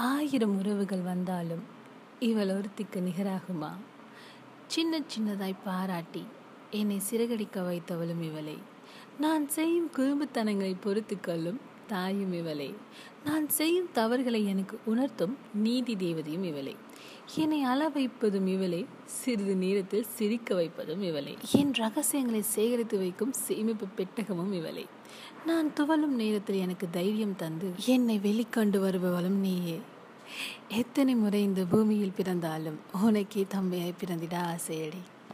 ஆயிரம் உறவுகள் வந்தாலும் இவள் ஒருத்திக்கு நிகராகுமா? சின்ன சின்னதாய் பாராட்டி என்னை சிறகடிக்க வைத்தவளும் இவளே. நான் செய்யும் குறும்புத்தனங்களை பொறுத்து கொள்ளும் தாயும் இவளே. நான் செய்யும் தவறுகளை எனக்கு உணர்த்தும் நீதி தேவதையும் இவளே. என்னை அள வைப்பதும் இவளே சிறிது நேரத்தில் சிரிக்க வைப்பதும் இவளே. என் ரகசியங்களை சேகரித்து வைக்கும் சேமிப்பு பெட்டகமும் இவளே. நான் துவலும் நேரத்தில் எனக்கு தைரியம் தந்து என்னை வெளிக்கொண்டு வருபவளும் நீயே. எத்தனை முறை இந்த பூமியில் பிறந்தாலும் உனக்கே தம்பியாய் பிறந்திட ஆசையடி.